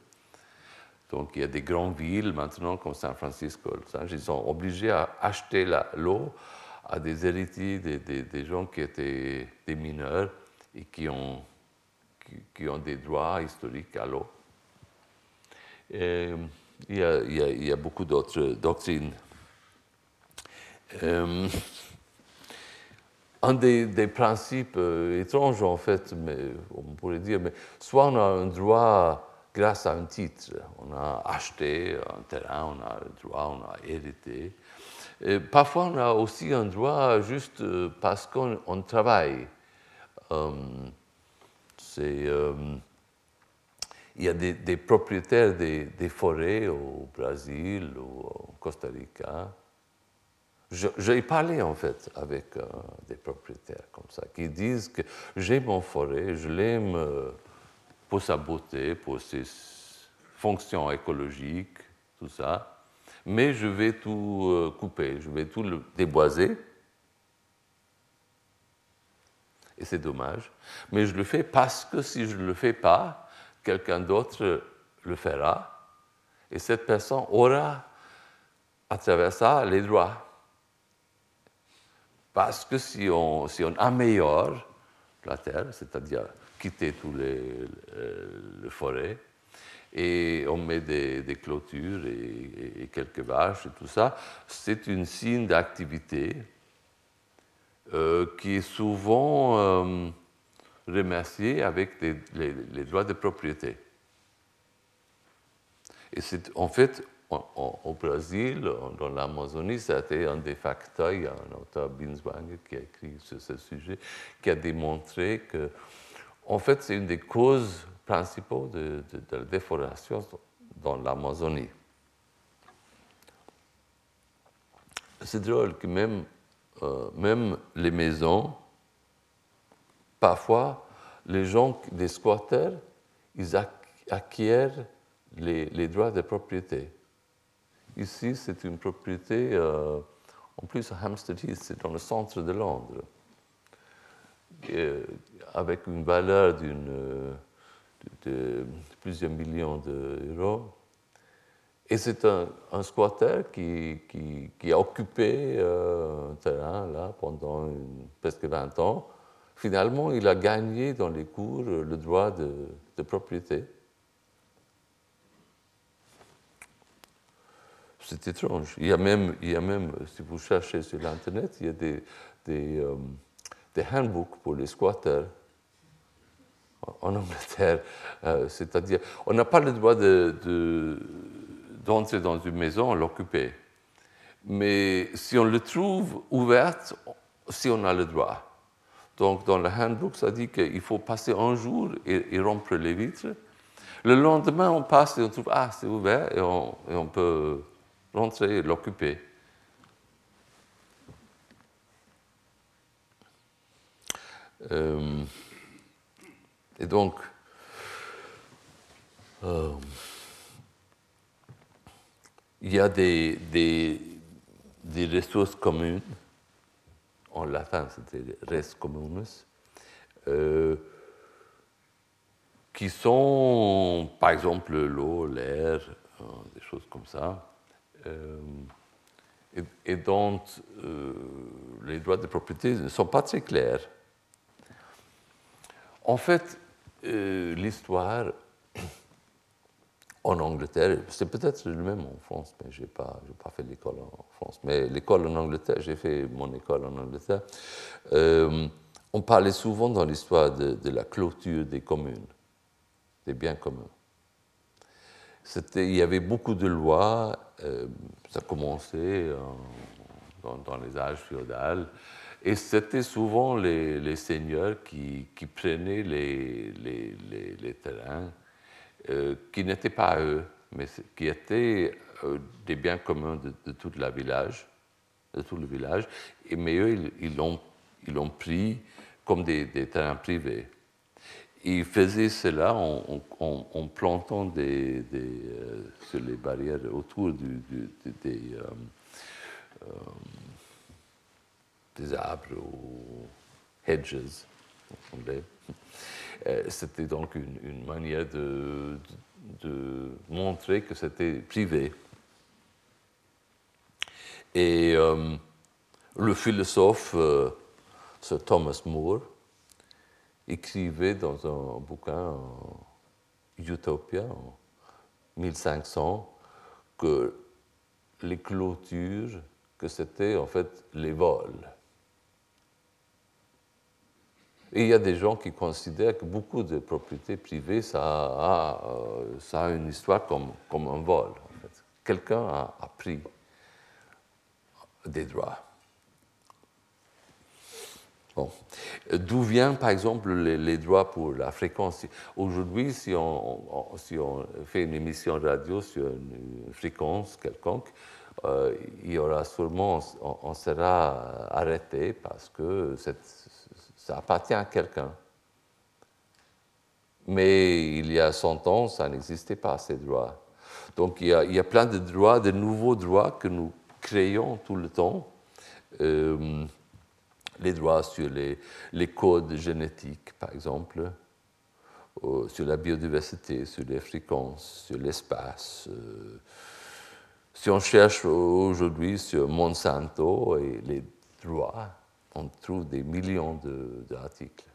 Donc, il y a des grandes villes maintenant, comme San Francisco, ils sont obligés à acheter l'eau à des héritiers, des, gens qui étaient des mineurs et qui ont, qui, ont des droits historiques à l'eau. Il, il, y a beaucoup d'autres doctrines. Euh, un des, principes euh, étranges, en fait, mais on pourrait dire, mais soit on a un droit grâce à un titre, on a acheté un terrain, on a le droit, on a hérité, parfois, on a aussi un droit juste euh, parce qu'on travaille. Euh, euh, il y a des, propriétaires des, forêts au Brésil ou au Costa Rica. J'ai parlé en fait avec des propriétaires comme ça, qui disent que j'ai mon forêt, je l'aime pour sa beauté, pour ses fonctions écologiques, tout ça mais je vais tout euh, couper, je vais tout déboiser. Et c'est dommage. Mais je le fais parce que si je ne le fais pas, quelqu'un d'autre le fera. Et cette personne aura, à travers ça, les droits. Parce que si on, améliore la terre, c'est-à-dire quitter tous les, les forêts, et on met des, clôtures et, quelques vaches et tout ça. C'est un signe d'activité euh, qui est souvent euh, remercié avec les, droits de propriété. Et c'est en fait au Brésil, dans l'Amazonie, ça a été un des facteurs, il y a un auteur, Binswanger, qui a écrit sur ce sujet, qui a démontré que, en fait, c'est une des causes principaux de, la déforestation dans l'Amazonie. C'est drôle que même, euh, même les maisons, parfois, les gens, des squatters, ils acquièrent les, droits de propriété. Ici, c'est une propriété, euh, en plus à Hampstead Heath, c'est dans le centre de Londres, avec une valeur d'une de plusieurs millions d'euros. Et c'est un, un, squatter qui, qui, a occupé euh, un terrain là pendant presque 20 ans. Finalement, il a gagné dans les cours le droit de, propriété. C'est étrange. Il y, a même, il y a même, si vous cherchez sur l'Internet, il y a des, des, euh, des handbooks pour les squatters en Angleterre. Euh, c'est-à-dire, on n'a pas le droit d'entrer dans une maison, l'occuper. Mais si on le trouve ouverte, si on a le droit. Donc, dans le handbook, ça dit qu'il faut passer un jour et, rompre les vitres. Le lendemain, on passe et on trouve, ah, c'est ouvert, et on, et on peut rentrer et l'occuper. Euh, et donc, il y a des, des, ressources communes en latin c'était res communes, euh, qui sont par exemple l'eau, l'air, euh, des choses comme ça, euh, et, dont les droits de propriété ne sont pas très clairs. En fait, l'histoire en Angleterre, c'est peut-être le même en France, mais je n'ai pas, pas, fait l'école en France. Mais l'école en Angleterre, j'ai fait mon école en Angleterre. Euh, on parlait souvent dans l'histoire de, la clôture des communes, des biens communs. Il y avait beaucoup de lois, euh, ça commençait dans, les âges féodaux, et c'était souvent les, seigneurs qui, prenaient les, terrains euh, qui n'étaient pas eux, mais qui étaient euh, des biens communs de, tout le village, de tout le village. Mais eux, ils l'ont pris comme des, terrains privés. Ils faisaient cela en, plantant des, des euh, sur les barrières autour du, des, des arbres ou hedges. Euh, c'était donc une, manière de, montrer que c'était privé. Et euh, le philosophe euh, Sir Thomas More écrivait dans un bouquin Utopia en 1500 que les clôtures, que c'était en fait les vols. Et il y a des gens qui considèrent que beaucoup de propriétés privées, ça a, euh, une histoire comme, un vol. Quelqu'un a, pris des droits. Bon. D'où viennent, par exemple, les, droits pour la fréquence? Aujourd'hui, si on, si on fait une émission radio sur une, fréquence quelconque, euh, il y aura sûrement, on, on, sera arrêté parce que cette, ça appartient à quelqu'un. Mais il y a 100 ans, ça n'existait pas, ces droits. Donc il y, a, plein de droits, de nouveaux droits que nous créons tout le temps. Euh, les droits sur les, codes génétiques, par exemple, euh, sur la biodiversité, sur les fréquences, sur l'espace. Euh, si on cherche aujourd'hui sur Monsanto et les droits, on trouve des millions d'articles.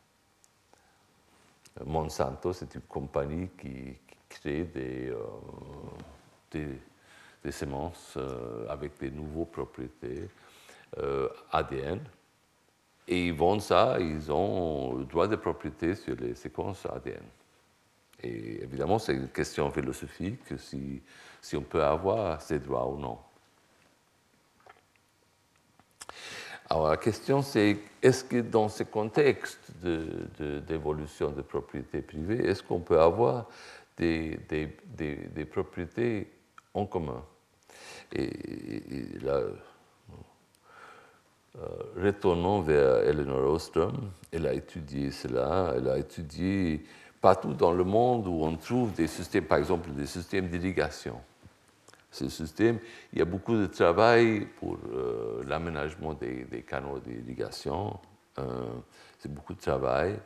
Monsanto, c'est une compagnie qui, crée des, euh, des, semences euh, avec des nouveaux propriétés euh, ADN. Et ils vendent ça, ils ont le droit de propriété sur les séquences ADN. Et évidemment, c'est une question philosophique si, si on peut avoir ces droits ou non. Alors la question c'est, est-ce que dans ce contexte d'évolution de, de, propriété privée, est-ce qu'on peut avoir des, des, propriétés en commun? Et, là, euh, retournons vers Eleanor Ostrom, elle a étudié cela, elle a étudié partout dans le monde où on trouve des systèmes, par exemple des systèmes d'irrigation ce système. Il y a beaucoup de travail pour euh, l'aménagement des, canaux d'irrigation. Euh, c'est beaucoup de travail.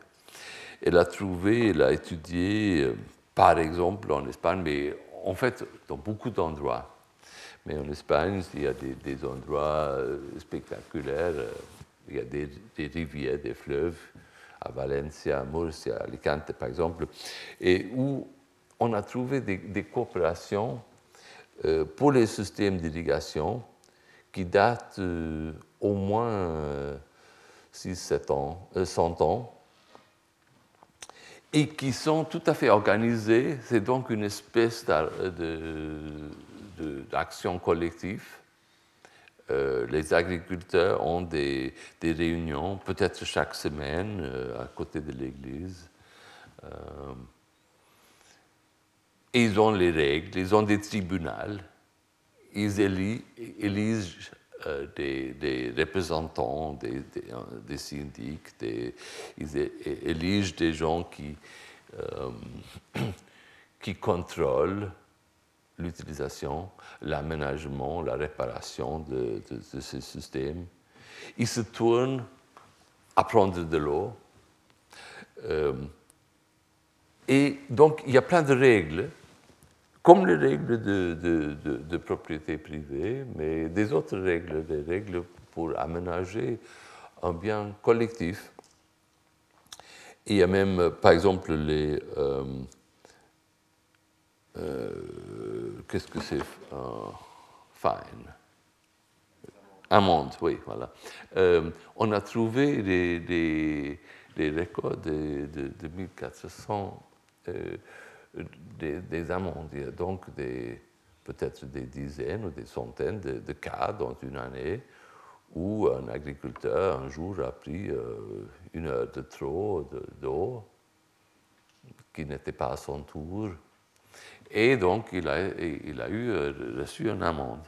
Elle a trouvé, elle a étudié, euh, par exemple en Espagne, mais en fait dans beaucoup d'endroits. Mais en Espagne, il y a des, endroits spectaculaires. Il y a des, rivières, des fleuves, à Valencia, à Murcia, à Alicante, par exemple, et où on a trouvé des coopérations euh, pour les systèmes d'irrigation qui datent euh, au moins 6, euh, ans, 100 ans et qui sont tout à fait organisés. C'est donc une espèce d'action collective. les agriculteurs ont des réunions, peut-être chaque semaine, à côté de l'église. Ils ont les règles, ils ont des tribunaux, ils élisent, des, représentants, des, des, syndics, ils éligent des gens qui, qui contrôlent l'utilisation, l'aménagement, la réparation de, de, ces systèmes. Ils se tournent à prendre de l'eau. Euh, et donc, il y a plein de règles, comme les règles de, propriété privée, mais des autres règles, des règles pour aménager un bien collectif. il y a même, par exemple, les, euh, euh, qu'est-ce que c'est Fine. Amende, oui, voilà. Euh, on a trouvé des, des, records de, de, 1400 euh, des, amendes, donc peut-être des dizaines ou des centaines de, cas dans une année où un agriculteur un jour a pris une heure de trop d'eau qui n'était pas à son tour et donc, il a, il a eu, euh, reçu une amende.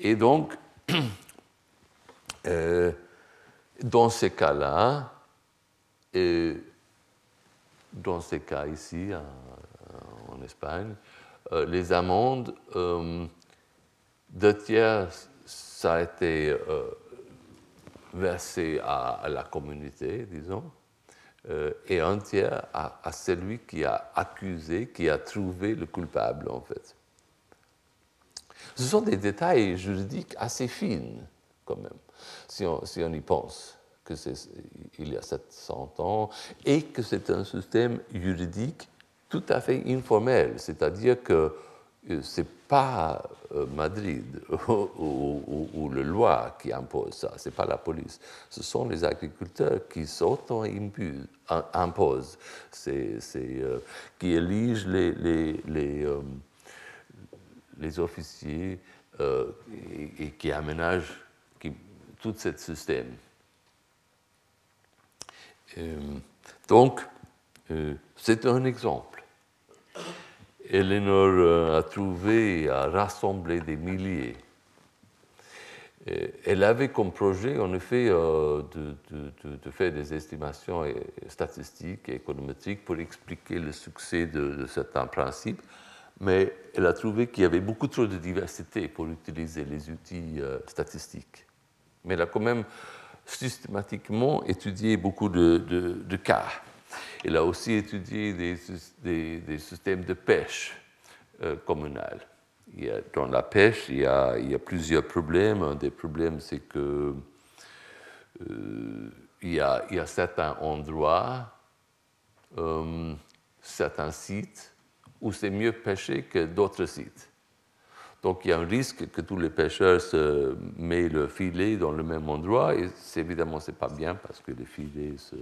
Et donc, euh, dans ces cas-là, euh, dans ces cas ici, en, Espagne, les amendes, deux tiers, ça a été versé à, la communauté, disons, euh, et un tiers à, celui qui a accusé, qui a trouvé le coupable, en fait. Ce sont des détails juridiques assez fins, quand même, si on y pense, que il y a 700 ans, et que c'est un système juridique tout à fait informel, c'est-à-dire que euh, c'est pas euh, Madrid ou, le loi qui impose ça, c'est pas la police. Ce sont les agriculteurs qui s'auto-imposent, euh, qui éligent les, officiers et, qui aménagent tout ce système. Donc, c'est un exemple. Eleanor euh, a trouvé, a rassemblé des milliers. Elle avait comme projet, en effet, euh, de, faire des estimations statistiques et économétriques pour expliquer le succès de, certains principes, mais elle a trouvé qu'il y avait beaucoup trop de diversité pour utiliser les outils euh, statistiques. Mais elle a quand même systématiquement étudié beaucoup de cas il a aussi étudié des, systèmes de pêche euh, communale. dans la pêche, il y, a, plusieurs problèmes. Un des problèmes, c'est que euh, il, y a, certains endroits, euh, certains sites où c'est mieux pêcher que d'autres sites. Donc il y a un risque que tous les pêcheurs se mettent le filet dans le même endroit et évidemment c'est pas bien parce que les filets se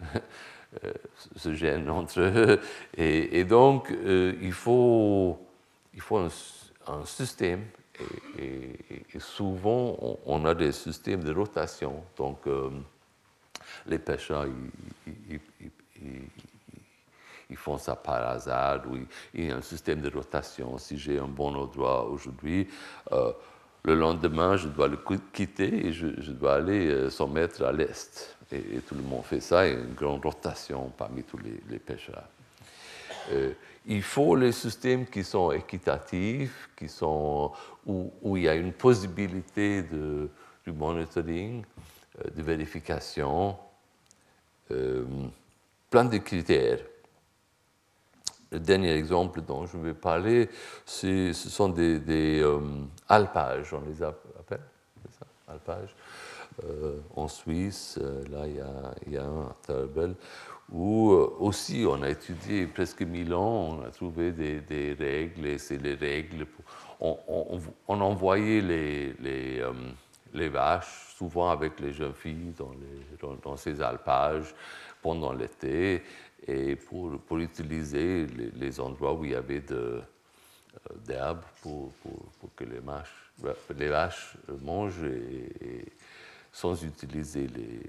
se gênent entre eux. Et, donc, euh, il faut, il faut un, système. Et, souvent, on, a des systèmes de rotation. Donc, euh, les pêcheurs, ils, font ça par hasard. il y a un système de rotation. Si j'ai un bon endroit aujourd'hui, le lendemain, je dois le quitter et je, dois aller 100 mètres à l'est et, tout le monde fait ça, a une grande rotation parmi tous les, pêcheurs. Euh, il faut les systèmes qui sont équitatifs, qui sont, où, il y a une possibilité de, du monitoring, euh, de vérification, euh, plein de critères. Le dernier exemple dont je vais parler, ce sont des, des alpages, on les appelle, ça, alpages. Euh, en Suisse, euh, là il y a, un à où euh, aussi on a étudié presque mille ans, on a trouvé des, règles, et c'est les règles. on, envoyait les, vaches, souvent avec les jeunes filles, dans, les, dans, ces alpages pendant l'été, et pour, pour utiliser les, endroits où il y avait de, d'herbe pour, pour, que les, vaches, les vaches mangent et sans utiliser les,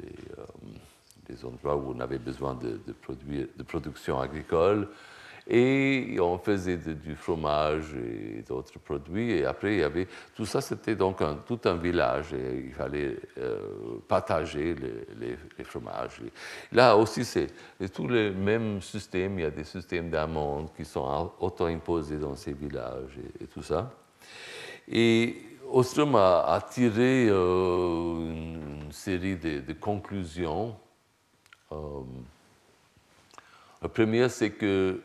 les, euh, endroits où on avait besoin de, de, de production agricole. Et on faisait du fromage et d'autres produits. Et après, il y avait tout ça, c'était donc tout un village. Et il fallait euh, partager les, les, fromages. là aussi, c'est tout le même système. Il y a des systèmes d'amandes qui sont auto-imposés dans ces villages et, tout ça. Et Ostrom a, tiré euh, une, série de, conclusions. Euh, la première, c'est que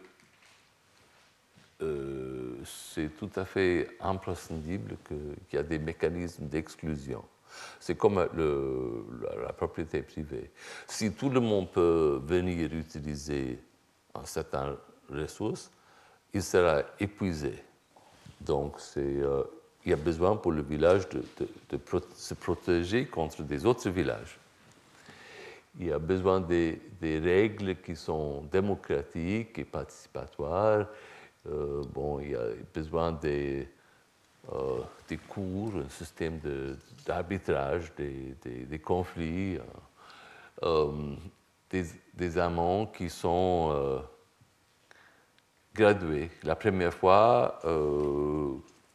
euh, c'est tout à fait imprescindible qu'il y a des mécanismes d'exclusion. C'est comme la, propriété privée. Si tout le monde peut venir utiliser un certain ressource, il sera épuisé. Donc, euh, il y a besoin pour le village de, se protéger contre des autres villages. Il y a besoin des règles qui sont démocratiques et participatoires euh, bon, il y a besoin des, euh, des cours, un système d'arbitrage des, des, conflits, euh, des, des, amants qui sont gradués. La première fois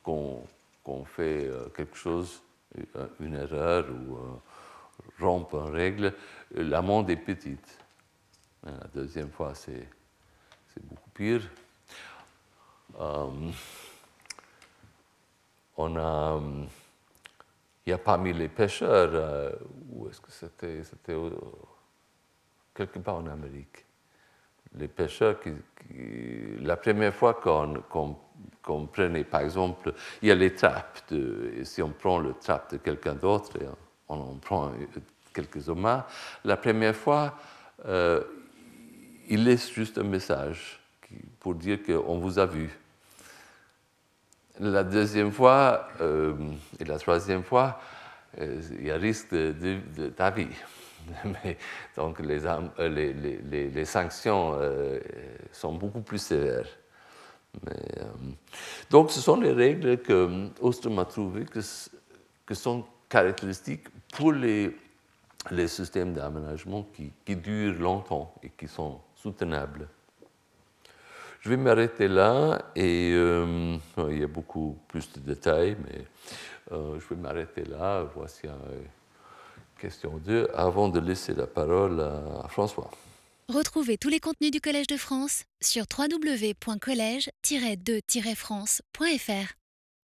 qu'on fait quelque chose, une erreur ou rompt une règle, l'amende est petite. La deuxième fois, c'est beaucoup pire. Um, on a, il y a parmi les pêcheurs, euh, où est-ce que c'était quelque part en Amérique. Les pêcheurs qui, la première fois qu'on prenait, par exemple, il y a les trappes. De, si on prend le trappe de quelqu'un d'autre, on en prend quelques hommes, la première fois, euh, il laisse juste un message pour dire qu'on vous a vu. La deuxième fois euh, et la troisième fois, euh, il y a risque de, ta vie. donc les, euh, sanctions sont beaucoup plus sévères. donc ce sont les règles que Ostrom a trouvées que, sont caractéristiques pour les, systèmes d'aménagement qui durent longtemps et qui sont soutenables. Je vais m'arrêter là et euh, il y a beaucoup plus de détails, mais euh, je vais m'arrêter là. Voici une question 2 avant de laisser la parole à François. Retrouvez tous les contenus du Collège de France sur www.colège-2-france.fr.